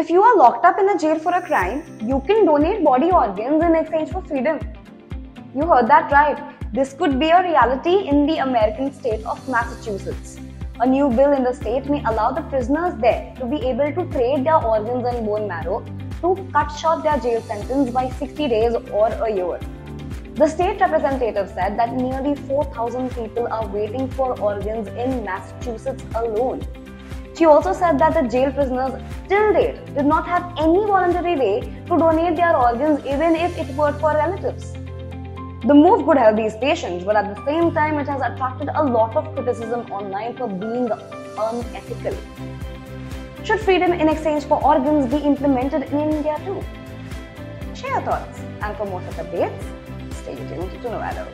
If you are locked up in a jail for a crime, you can donate body organs in exchange for freedom. You heard that right. This could be a reality in the American state of Massachusetts. A new bill in the state may allow the prisoners there to be able to trade their organs and bone marrow to cut short their jail sentence by 60 days or a year. The state representative said that nearly 4,000 people are waiting for organs in Massachusetts alone. She also said that the jail prisoners till date did not have any voluntary way to donate their organs even if it were for relatives. The move could help these patients, but at the same time, it has attracted a lot of criticism online for being unethical. Should freedom in exchange for organs be implemented in India too? Share your thoughts, and for more such updates, stay tuned to Novado.